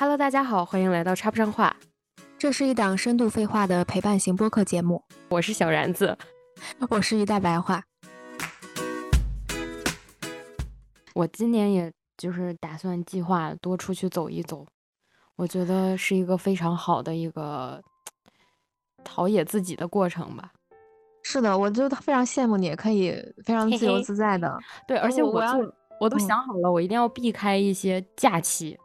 Hello，大家好，欢迎来到插不上话。这是一档深度废话的陪伴型播客节目。我是小然子，我是一代白话。我今年也就是打算计划多出去走一走，我觉得是一个非常好的一个陶冶自己的过程吧。是的，我就非常羡慕你，可以非常自由自在的。对，而且我要我都想好了，我一定要避开一些假期。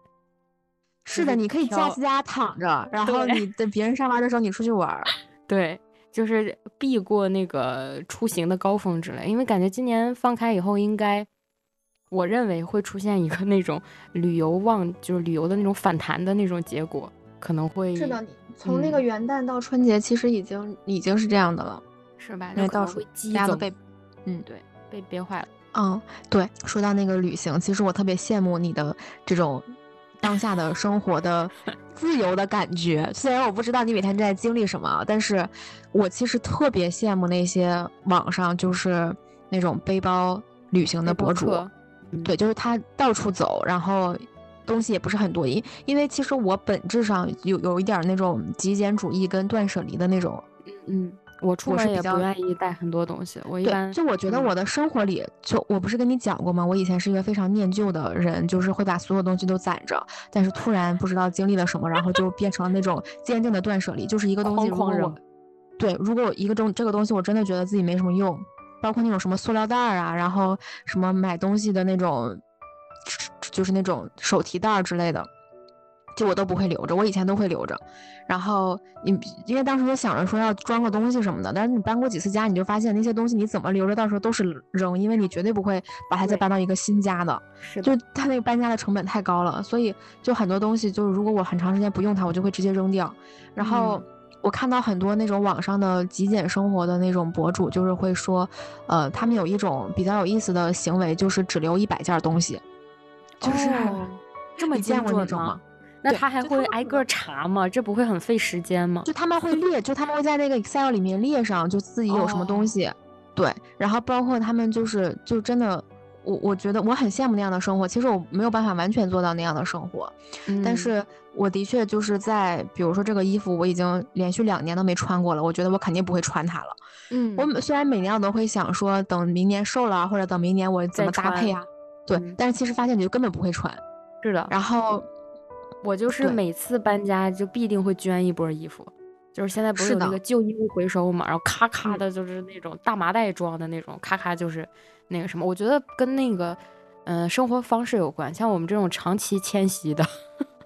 是的，你可以在家躺着，然后你等别人上班的时候，你出去玩儿。对，就是避过那个出行的高峰之类，因为感觉今年放开以后，应该我认为会出现一个那种旅游旺，就是旅游的那种反弹的那种结果，可能会是的。从那个元旦到春节，其实已经已经是这样的了，是吧？那到时候大家都被，嗯，对，被憋坏了。嗯，对。说到那个旅行，其实我特别羡慕你的这种。当下的生活的自由的感觉，虽然我不知道你每天在经历什么，但是我其实特别羡慕那些网上就是那种背包旅行的博主，对，就是他到处走，然后东西也不是很多，因因为其实我本质上有有一点那种极简主义跟断舍离的那种，嗯。我出门也不愿意带很多东西，我一般就我觉得我的生活里，就我不是跟你讲过吗？我以前是一个非常念旧的人，就是会把所有东西都攒着，但是突然不知道经历了什么，然后就变成了那种坚定的断舍离，就是一个东西如果我对，如果一个东这个东西我真的觉得自己没什么用，包括那种什么塑料袋啊，然后什么买东西的那种，就是那种手提袋之类的。就我都不会留着，我以前都会留着，然后你因为当时就想着说要装个东西什么的，但是你搬过几次家，你就发现那些东西你怎么留着，到时候都是扔，因为你绝对不会把它再搬到一个新家的，是就它那个搬家的成本太高了，所以就很多东西就是如果我很长时间不用它，我就会直接扔掉。然后我看到很多那种网上的极简生活的那种博主，就是会说，呃，他们有一种比较有意思的行为，就是只留一百件东西，就是 这么见过那种吗？那他还会挨个查吗？这不会很费时间吗？就他们会 列，就他们会在那个 Excel 里面列上，就自己有什么东西，对。然后包括他们就是，就真的，我我觉得我很羡慕那样的生活。其实我没有办法完全做到那样的生活，但是我的确就是在，比如说这个衣服我已经连续两年都没穿过了，我觉得我肯定不会穿它了。嗯，我虽然每年我都会想说，等明年瘦了，或者等明年我怎么搭配啊？对，但是其实发现你就根本不会穿。是的，然后。我就是每次搬家就必定会捐一波衣服，就是现在不是有那个旧衣物回收嘛，然后咔咔的就是那种大麻袋装的那种，咔咔就是那个什么，我觉得跟那个嗯生活方式有关，像我们这种长期迁徙的，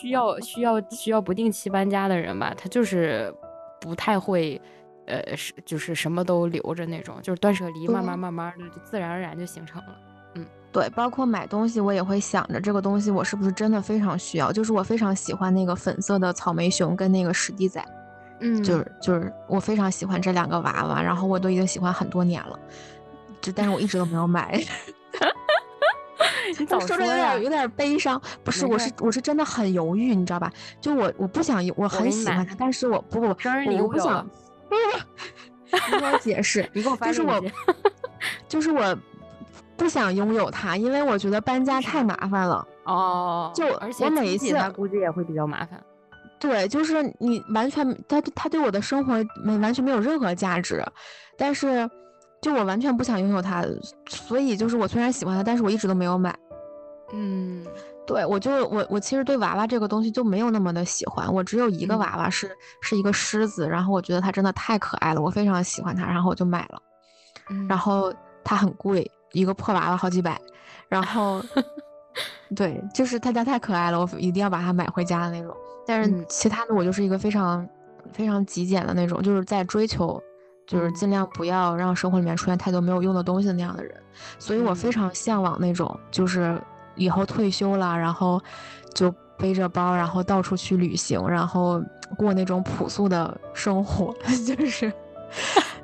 需要需要需要不定期搬家的人吧，他就是不太会呃是就是什么都留着那种，就是断舍离，慢。慢慢慢的就自然而然就形成了。对，包括买东西，我也会想着这个东西我是不是真的非常需要。就是我非常喜欢那个粉色的草莓熊跟那个史迪仔，嗯，就是就是我非常喜欢这两个娃娃，然后我都已经喜欢很多年了，就但是我一直都没有买。你说的有点有点悲伤，不是，我是我是真的很犹豫，你知道吧？就我我不想，我很喜欢它，但是我不不我不想，不不，你给我解释，你给我发就是我，就是我。不想拥有它，因为我觉得搬家太麻烦了。哦，就而且我每一次它估计也会比较麻烦。对，就是你完全，它它对我的生活没完全没有任何价值。但是，就我完全不想拥有它，所以就是我虽然喜欢它，但是我一直都没有买。嗯，对我就我我其实对娃娃这个东西就没有那么的喜欢。我只有一个娃娃是是一个狮子，然后我觉得它真的太可爱了，我非常喜欢它，然后我就买了。然后它很贵。一个破娃娃好几百，然后，对，就是他家太可爱了，我一定要把它买回家的那种。但是其他的我就是一个非常非常极简的那种，就是在追求，就是尽量不要让生活里面出现太多没有用的东西的那样的人。所以我非常向往那种，就是以后退休了，然后就背着包，然后到处去旅行，然后过那种朴素的生活，就是。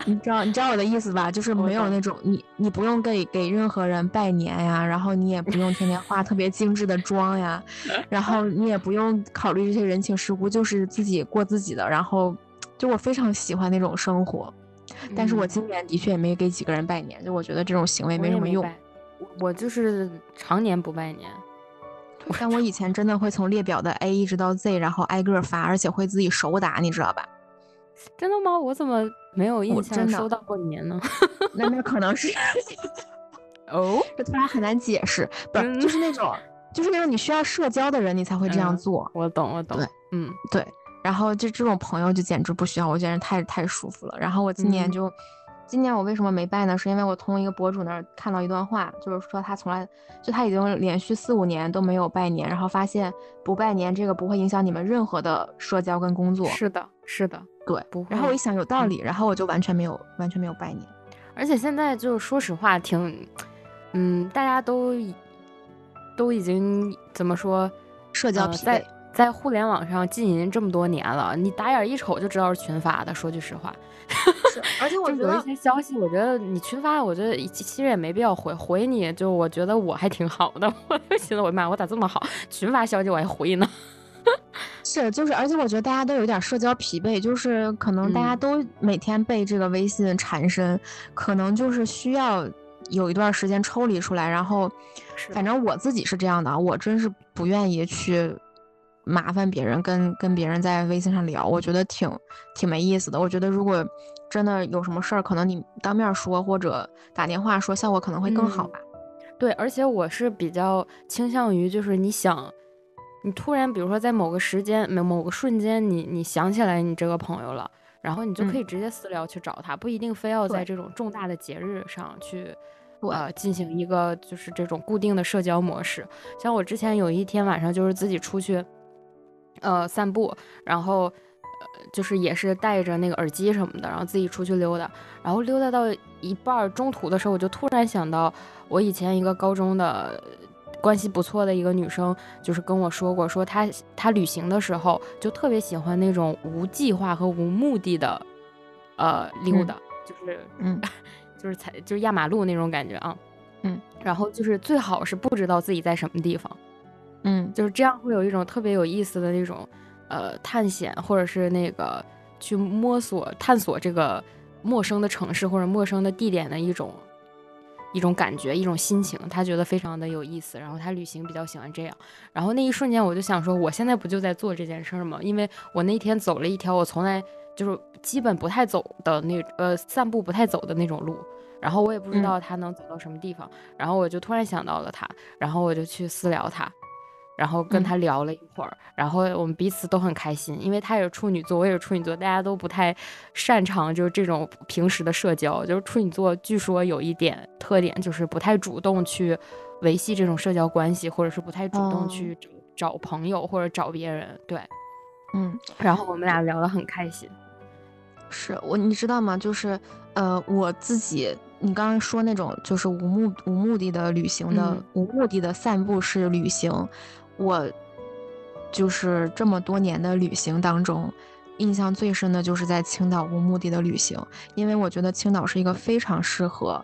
你知道你知道我的意思吧？就是没有那种你你不用给给任何人拜年呀，然后你也不用天天化特别精致的妆呀，然后你也不用考虑这些人情世故，就是自己过自己的。然后就我非常喜欢那种生活，但是我今年的确也没给几个人拜年，就我觉得这种行为没什么用。我就是常年不拜年。但我以前真的会从列表的 A 一直到 Z，然后挨个发，而且会自己手打，你知道吧？真的吗？我怎么没有印象收到过年呢？那那可能是 哦，这突然很难解释，不是，就是那种，就是那种你需要社交的人，你才会这样做。我懂，我懂。对，嗯，对。然后就这种朋友就简直不需要，我觉得太太舒服了。然后我今年就。今年我为什么没拜呢？是因为我从一个博主那儿看到一段话，就是说他从来就他已经连续四五年都没有拜年，然后发现不拜年这个不会影响你们任何的社交跟工作。是的，是的，对，不会。然后我一想有道理，然后我就完全没有完全没有拜年。而且现在就说实话，挺，嗯，大家都都已经怎么说，社交疲惫。在互联网上经营这么多年了，你打眼一瞅就知道是群发的。说句实话，而且我觉得有一些消息，我觉得你群发，我觉得其实也没必要回回你。就我觉得我还挺好的，我就寻思我妈，我咋这么好？群发消息我还回呢。是，就是，而且我觉得大家都有点社交疲惫，就是可能大家都每天被这个微信缠身，可能就是需要有一段时间抽离出来。然后，反正我自己是这样的，我真是不愿意去。麻烦别人跟跟别人在微信上聊，我觉得挺挺没意思的。我觉得如果真的有什么事儿，可能你当面说或者打电话说，效果可能会更好吧。对，而且我是比较倾向于，就是你想，你突然比如说在某个时间、某某个瞬间，你你想起来你这个朋友了，然后你就可以直接私聊去找他，不一定非要在这种重大的节日上去，呃，进行一个就是这种固定的社交模式。像我之前有一天晚上就是自己出去。呃，散步，然后，呃，就是也是带着那个耳机什么的，然后自己出去溜达，然后溜达到一半中途的时候，我就突然想到，我以前一个高中的关系不错的一个女生，就是跟我说过，说她她旅行的时候就特别喜欢那种无计划和无目的的，呃，溜达，就是嗯，就是踩就是压马路那种感觉啊，嗯，然后就是最好是不知道自己在什么地方。嗯，就是这样，会有一种特别有意思的那种，呃，探险或者是那个去摸索、探索这个陌生的城市或者陌生的地点的一种一种感觉、一种心情。他觉得非常的有意思，然后他旅行比较喜欢这样。然后那一瞬间，我就想说，我现在不就在做这件事儿吗？因为我那天走了一条我从来就是基本不太走的那呃散步不太走的那种路，然后我也不知道他能走到什么地方，然后我就突然想到了他，然后我就去私聊他。然后跟他聊了一会儿，然后我们彼此都很开心，因为他也是处女座，我也是处女座，大家都不太擅长就是这种平时的社交。就是处女座据说有一点特点，就是不太主动去维系这种社交关系，或者是不太主动去找朋友或者找别人。对，嗯，然后我们俩聊得很开心。是我，你知道吗？就是呃，我自己，你刚刚说那种就是无目无目的的旅行的无目的的散步式旅行。我就是这么多年的旅行当中，印象最深的就是在青岛无目的的旅行，因为我觉得青岛是一个非常适合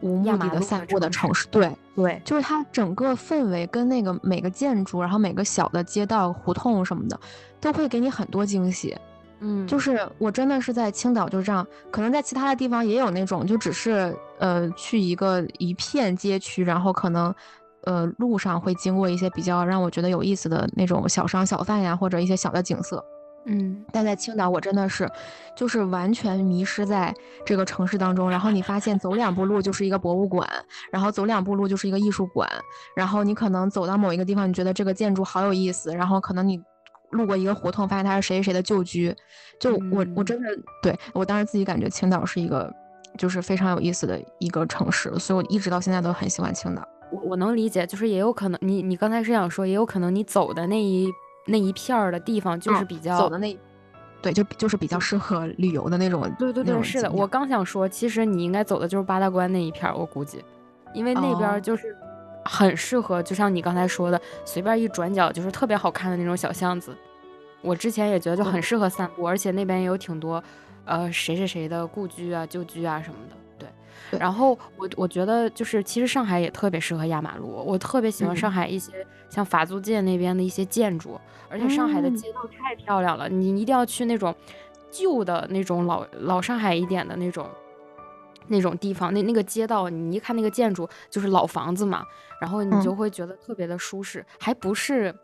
无目的的散步的城市。对对，就是它整个氛围跟那个每个建筑，然后每个小的街道、胡同什么的，都会给你很多惊喜。嗯，就是我真的是在青岛就这样，可能在其他的地方也有那种，就只是呃去一个一片街区，然后可能。呃，路上会经过一些比较让我觉得有意思的那种小商小贩呀，或者一些小的景色。嗯，但在青岛，我真的是就是完全迷失在这个城市当中。然后你发现走两步路就是一个博物馆，然后走两步路就是一个艺术馆，然后你可能走到某一个地方，你觉得这个建筑好有意思，然后可能你路过一个胡同，发现它是谁谁谁的旧居。就我我真的对我当时自己感觉青岛是一个就是非常有意思的一个城市，所以我一直到现在都很喜欢青岛。我我能理解，就是也有可能你你刚才是想说，也有可能你走的那一那一片儿的地方就是比较走的那，对，就就是比较适合旅游的那种。对对对，是的，我刚想说，其实你应该走的就是八大关那一片儿，我估计，因为那边就是很适合，就像你刚才说的，随便一转角就是特别好看的那种小巷子。我之前也觉得就很适合散步，而且那边也有挺多，呃，谁谁谁的故居啊、旧居啊什么的。然后我我觉得就是其实上海也特别适合压马路，我特别喜欢上海一些像法租界那边的一些建筑，而且上海的街道太漂亮了，你一定要去那种旧的那种老老上海一点的那种那种地方，那那个街道，你一看那个建筑就是老房子嘛，然后你就会觉得特别的舒适，还不是，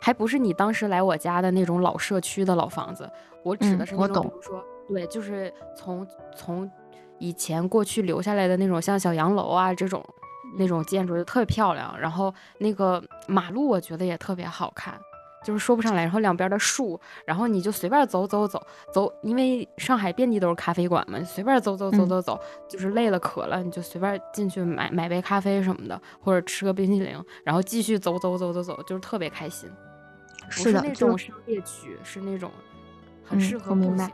还不是你当时来我家的那种老社区的老房子，我指的是那种，比如说，对，就是从从以前过去留下来的那种像小洋楼啊这种那种建筑就特别漂亮，然后那个马路我觉得也特别好看。就是说不上来，然后两边的树，然后你就随便走走走走，因为上海遍地都是咖啡馆嘛，你随便走走走走走，就是累了渴了，你就随便进去买买杯咖啡什么的，或者吃个冰淇淋，然后继续走走走走走，就是特别开心。是的，那种商业区，是那种很适合步行的。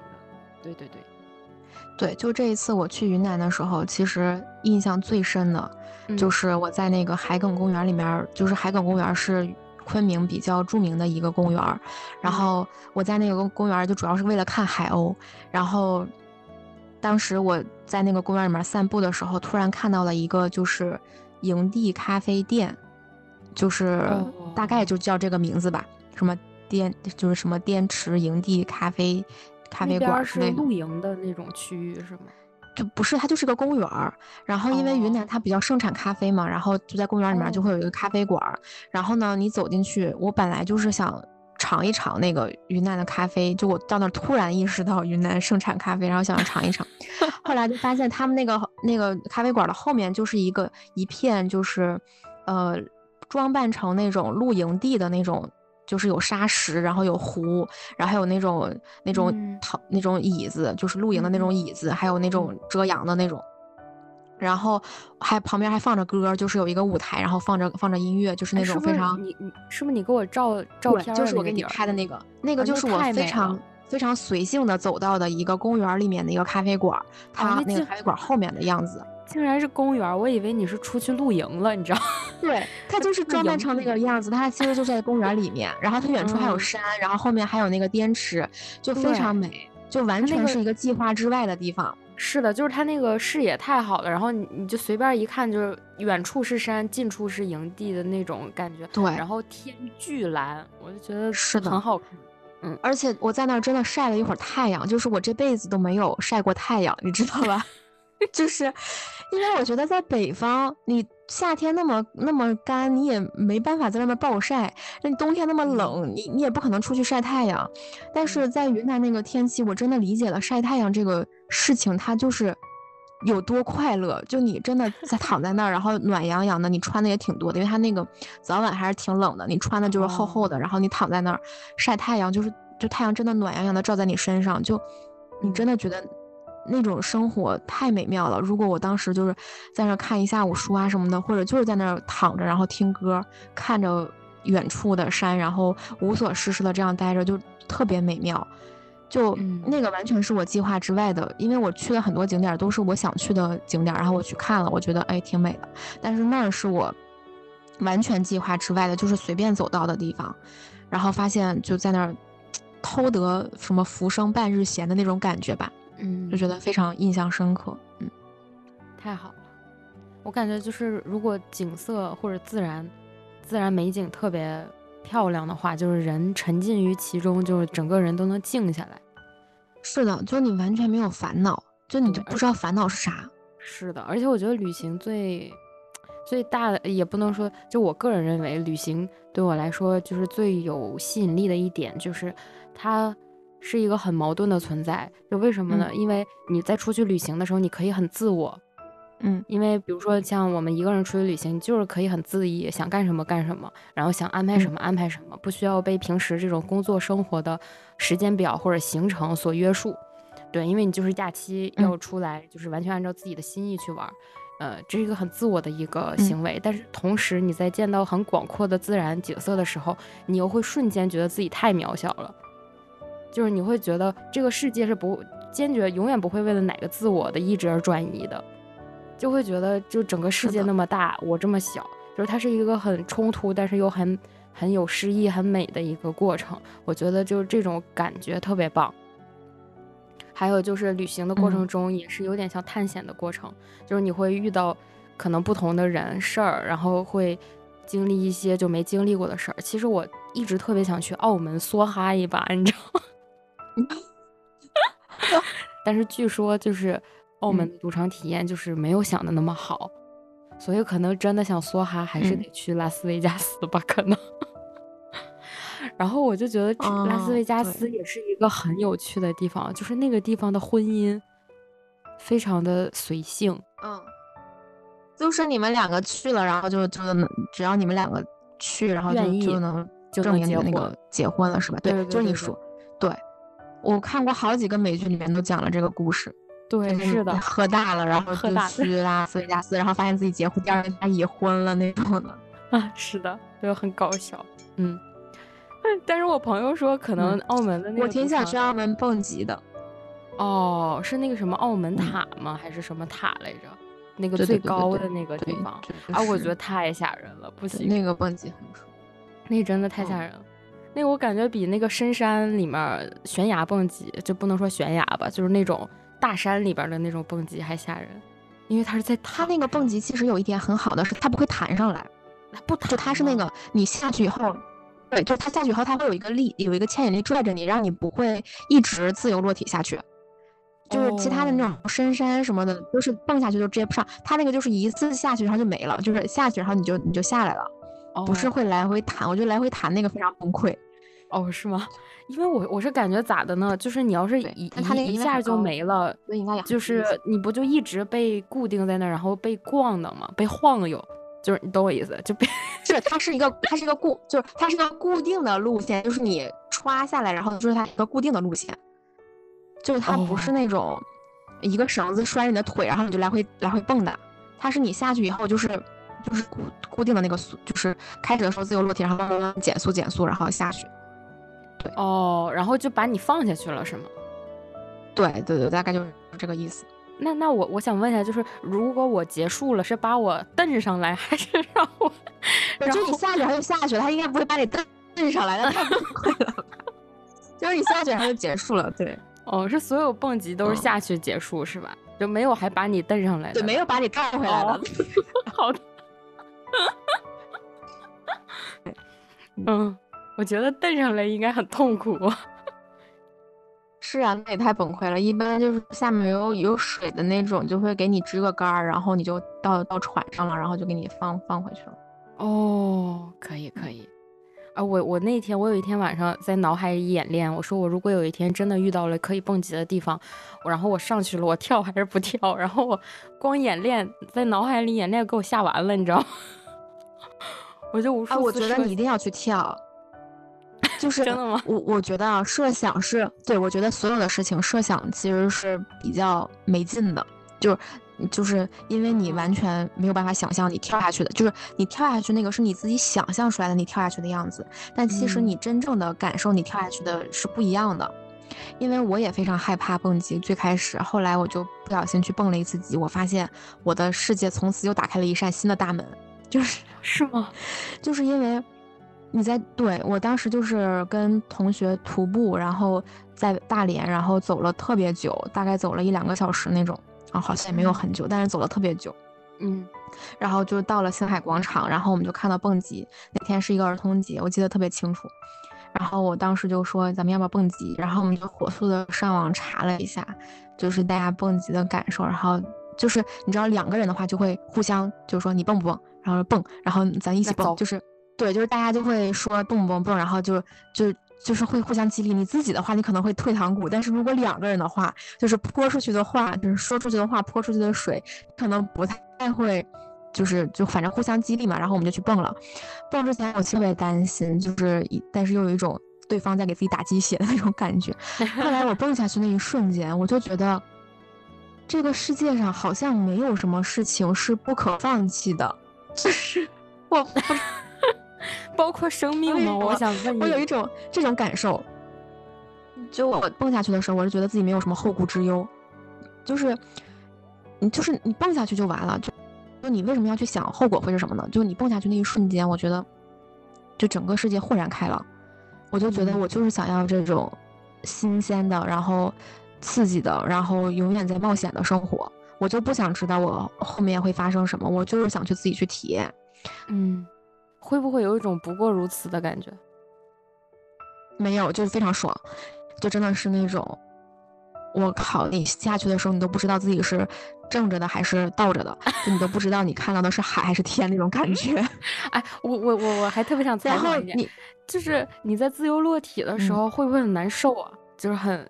对对对，对，就这一次我去云南的时候，其实印象最深的就是我在那个海埂公园里面，就是海埂公园是。昆明比较著名的一个公园，然后我在那个公公园就主要是为了看海鸥。然后当时我在那个公园里面散步的时候，突然看到了一个就是营地咖啡店，就是大概就叫这个名字吧，什么滇就是什么滇池营地咖啡咖啡馆是露营的那种区域是吗？就不是，它就是个公园儿。然后因为云南它比较盛产咖啡嘛，然后就在公园里面就会有一个咖啡馆儿。然后呢，你走进去，我本来就是想尝一尝那个云南的咖啡，就我到那儿突然意识到云南盛产咖啡，然后想要尝一尝。后来就发现他们那个那个咖啡馆的后面就是一个一片就是，呃，装扮成那种露营地的那种。就是有沙石，然后有湖，然后还有那种那种躺那种椅子，就是露营的那种椅子，还有那种遮阳的那种，然后还旁边还放着歌，就是有一个舞台，然后放着放着音乐，就是那种非常你你是不是你给我照照片？就是我给你拍的那个，那个就是我非常非常随性的走到的一个公园里面的一个咖啡馆，它那个咖啡馆后面的样子。竟然是公园，我以为你是出去露营了，你知道？对，它就是装扮成那个样子，它其实就在公园里面，然后它远处还有山，然后后面还有那个滇池，就非常美，就完全是一个计划之外的地方。是的，就是它那个视野太好了，然后你你就随便一看，就是远处是山，近处是营地的那种感觉。对，然后天巨蓝，我就觉得是的，很好看。嗯，而且我在那儿真的晒了一会儿太阳，就是我这辈子都没有晒过太阳，你知道吧？就是，因为我觉得在北方，你夏天那么那么干，你也没办法在外面暴晒；那你冬天那么冷，你你也不可能出去晒太阳。但是在云南那个天气，我真的理解了晒太阳这个事情，它就是有多快乐。就你真的在躺在那儿，然后暖洋洋的，你穿的也挺多的，因为它那个早晚还是挺冷的，你穿的就是厚厚的，然后你躺在那儿晒太阳，就是就太阳真的暖洋洋的照在你身上，就你真的觉得。那种生活太美妙了。如果我当时就是在那看一下午书啊什么的，或者就是在那儿躺着，然后听歌，看着远处的山，然后无所事事的这样待着，就特别美妙。就那个完全是我计划之外的，因为我去了很多景点都是我想去的景点，然后我去看了，我觉得哎挺美的。但是那儿是我完全计划之外的，就是随便走到的地方，然后发现就在那儿偷得什么浮生半日闲的那种感觉吧。嗯，就觉得非常印象深刻。嗯，太好了，我感觉就是如果景色或者自然自然美景特别漂亮的话，就是人沉浸于其中，就是整个人都能静下来。是的，就你完全没有烦恼，就你就不知道烦恼是啥。是的，而且我觉得旅行最最大的也不能说，就我个人认为，旅行对我来说就是最有吸引力的一点，就是它。是一个很矛盾的存在，就为什么呢？因为你在出去旅行的时候，你可以很自我，嗯，因为比如说像我们一个人出去旅行，你就是可以很自意，想干什么干什么，然后想安排什么安排什么，不需要被平时这种工作生活的时间表或者行程所约束。对，因为你就是假期要出来，就是完全按照自己的心意去玩，呃，这是一个很自我的一个行为。但是同时你在见到很广阔的自然景色的时候，你又会瞬间觉得自己太渺小了。就是你会觉得这个世界是不坚决永远不会为了哪个自我的意志而转移的，就会觉得就整个世界那么大，我这么小，就是它是一个很冲突，但是又很很有诗意、很美的一个过程。我觉得就是这种感觉特别棒。还有就是旅行的过程中也是有点像探险的过程，就是你会遇到可能不同的人事儿，然后会经历一些就没经历过的事儿。其实我一直特别想去澳门梭哈一把，你知道吗？但是据说就是澳门的赌场体验就是没有想的那么好，所以可能真的想梭哈还是得去拉斯维加斯吧，可能。然后我就觉得拉斯维加斯也是一个很有趣的地方，就是那个地方的婚姻非常的随性。嗯，就是你们两个去了，然后就就能只要你们两个去，然后就就能证明那个结婚了，是吧？对，就是你说，对，我看过好几个美剧里面都讲了这个故事。对，是的，喝大了，然后就去拉斯维加斯，然后发现自己结婚，第二天他已婚了那种的。啊，是的，就很搞笑。嗯。但是我朋友说，可能澳门的那个，我挺想去澳门蹦极的。哦，是那个什么澳门塔吗？还是什么塔来着？那个最高的那个地方。啊，我觉得太吓人了，不行。那个蹦极很爽，那真的太吓人了。那个我感觉比那个深山里面悬崖蹦极，就不能说悬崖吧，就是那种大山里边的那种蹦极还吓人，因为它是在它那个蹦极其实有一点很好的是，它不会弹上来，它不弹，就它是那个你下去以后。对，就它下去以后，它会有一个力，有一个牵引力拽着你，让你不会一直自由落体下去。就是其他的那种深山什么的，都是蹦下去就直接不上，它那个就是一次下去然后就没了，就是下去然后你就你就下来了，不是会来回弹。我觉得来回弹那个非常崩溃。哦，是吗？因为我我是感觉咋的呢？就是你要是一一下就没了，就是你不就一直被固定在那儿，然后被晃的吗？被晃悠。就是你懂我意思，就被 是它是一个它是一个固，就是它是个固定的路线，就是你刷下来，然后就是它一个固定的路线，就是它不是那种一个绳子拴你的腿，然后你就来回来回蹦的，它是你下去以后就是就是固固定的那个速，就是开始的时候自由落体，然后慢慢减速减速，然后下去。对哦，然后就把你放下去了是吗？对对对，大概就是这个意思。那那我我想问一下，就是如果我结束了，是把我蹬上来，还是让我？就你下去还是下去了？他应该不会把你蹬蹬上来的，太崩溃了。就是你下去然后就结束了，对。哦，是所有蹦极都是下去结束是吧？就没有还把你蹬上来的？对，没有把你带回来的。好的。嗯，我觉得蹬上来应该很痛苦。是啊，那也太崩溃了。一般就是下面有有水的那种，就会给你支个杆儿，然后你就到到船上了，然后就给你放放回去了。哦，可以可以。啊，我我那天我有一天晚上在脑海里演练，我说我如果有一天真的遇到了可以蹦极的地方，我然后我上去了，我跳还是不跳？然后我光演练在脑海里演练给我吓完了，你知道？我就无数次。我觉得你一定要去跳。就是真的吗？我我觉得啊，设想是对，我觉得所有的事情设想其实是比较没劲的，就是就是因为你完全没有办法想象你跳下去的，就是你跳下去那个是你自己想象出来的你跳下去的样子，但其实你真正的感受你跳下去的是不一样的。因为我也非常害怕蹦极，最开始，后来我就不小心去蹦了一次极，我发现我的世界从此又打开了一扇新的大门，就是是吗？就是因为。你在对我当时就是跟同学徒步，然后在大连，然后走了特别久，大概走了一两个小时那种啊，好像也没有很久，但是走了特别久。嗯，然后就到了星海广场，然后我们就看到蹦极。那天是一个儿童节，我记得特别清楚。然后我当时就说咱们要不要蹦极？然后我们就火速的上网查了一下，就是大家蹦极的感受。然后就是你知道两个人的话就会互相就是说你蹦不蹦，然后蹦，然后咱一起蹦，就是。对，就是大家就会说蹦蹦蹦，然后就就就是会互相激励。你自己的话，你可能会退堂鼓，但是如果两个人的话，就是泼出去的话，就是说出去的话，泼出去的水，可能不太会，就是就反正互相激励嘛。然后我们就去蹦了。蹦之前我特别担心，就是但是又有一种对方在给自己打鸡血的那种感觉。后来我蹦下去那一瞬间，我就觉得这个世界上好像没有什么事情是不可放弃的，就是我不。包括生命吗？我想问你，我有一种这种感受，就我蹦下去的时候，我是觉得自己没有什么后顾之忧，就是你就是你蹦下去就完了，就就你为什么要去想后果会是什么呢？就你蹦下去那一瞬间，我觉得就整个世界豁然开朗，我就觉得我就是想要这种新鲜的，然后刺激的，然后永远在冒险的生活，我就不想知道我后面会发生什么，我就是想去自己去体验，嗯。会不会有一种不过如此的感觉？没有，就是非常爽，就真的是那种，我靠，你下去的时候，你都不知道自己是正着的还是倒着的，就你都不知道你看到的是海还是天那种感觉。哎，我我我我还特别想采访你，就是你在自由落体的时候会不会很难受啊？就是很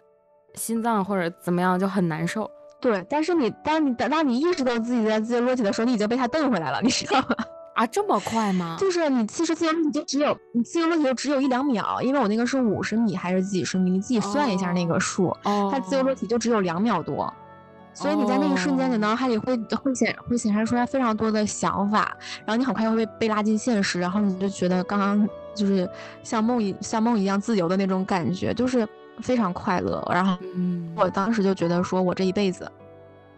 心脏或者怎么样就很难受。对，但是你当你等到你意识到自己在自由落体的时候，你已经被它蹬回来了，你知道吗？啊，这么快吗？就是你其实自由落体就只有你自由落体就只有一两秒，因为我那个是五十米还是几十米，你自己算一下那个数。哦。它自由落体就只有两秒多，所以你在那一瞬间，你脑海里会会显会显示出来非常多的想法，然后你很快又会被拉进现实，然后你就觉得刚刚就是像梦一像梦一样自由的那种感觉，就是非常快乐。然后我当时就觉得说，我这一辈子，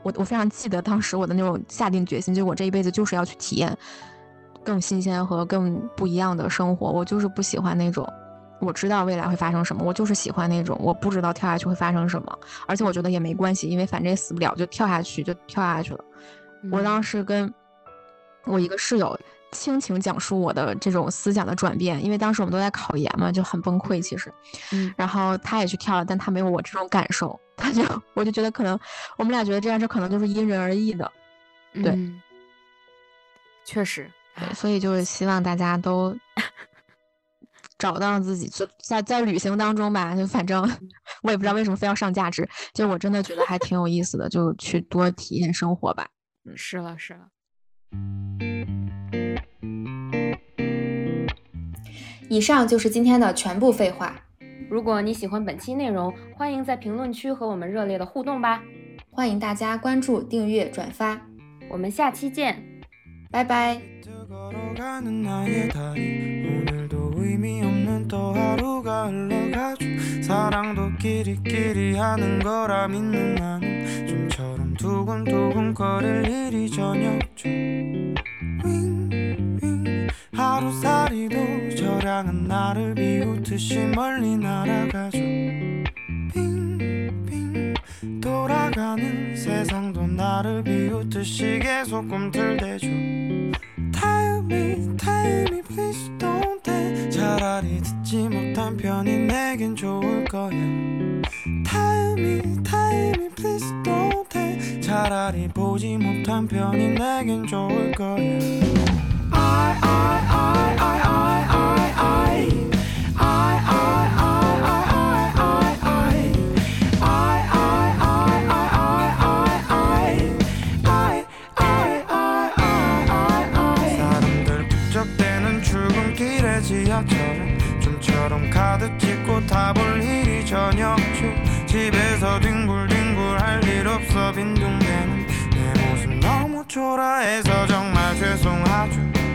我我非常记得当时我的那种下定决心，就我这一辈子就是要去体验。更新鲜和更不一样的生活，我就是不喜欢那种，我知道未来会发生什么，我就是喜欢那种我不知道跳下去会发生什么，而且我觉得也没关系，因为反正也死不了，就跳下去就跳下去了。我当时跟我一个室友倾情讲述我的这种思想的转变，因为当时我们都在考研嘛，就很崩溃其实。嗯。然后他也去跳了，但他没有我这种感受，他就我就觉得可能我们俩觉得这件事可能就是因人而异的。对，确实。所以就是希望大家都 找到自己，就在在旅行当中吧，就反正我也不知道为什么非要上价值，就我真的觉得还挺有意思的，就去多体验生活吧。嗯，是了是了。以上就是今天的全部废话。如果你喜欢本期内容，欢迎在评论区和我们热烈的互动吧。欢迎大家关注、订阅、转发，我们下期见，拜拜。 걸어가는 나의 다리 오늘도 의미 없는 또 하루가 흘러가죠. 사랑도 끼리끼리 하는 거라 믿는 나는 좀처럼 두근두근 거릴 일이 저녁죠. 윙윙. 하루살이도 저량은 나를 비웃듯이 멀리 날아가죠. 빙빙. 돌아가는 세상도 나를 비웃듯이 계속 꿈틀대죠 Tell me, tell me, please don't t 차라리 듣지 못한 편이 내겐 좋을 거야 Tell me, tell me, please don't t 차라리 보지 못한 편이 내겐 좋을 거야 I, I, I, 타볼 일이 없죠. 집에서 뒹굴뒹굴 할 일 없어 빈둥대는 내 모습 너무 초라해서 정말 죄송하죠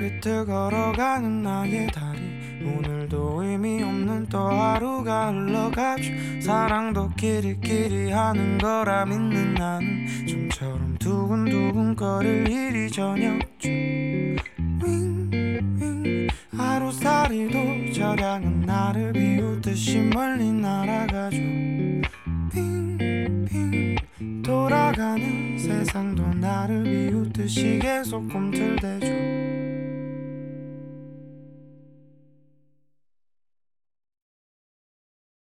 비틀비틀 걸어가는 나의 다리. 오늘도 의미 없는 또 하루가 흘러가죠. 사랑도 끼리끼리 하는 거라 믿는 나는 좀처럼 두근두근 거릴 일이 저녁죠 윙윙 하루살이도 저량은 나를 비웃듯이 멀리 날아가죠. 빙빙 돌아가는 세상도 나를 비웃듯이 계속 꿈틀대죠